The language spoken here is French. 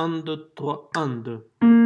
1, 2, 3, 1, 2.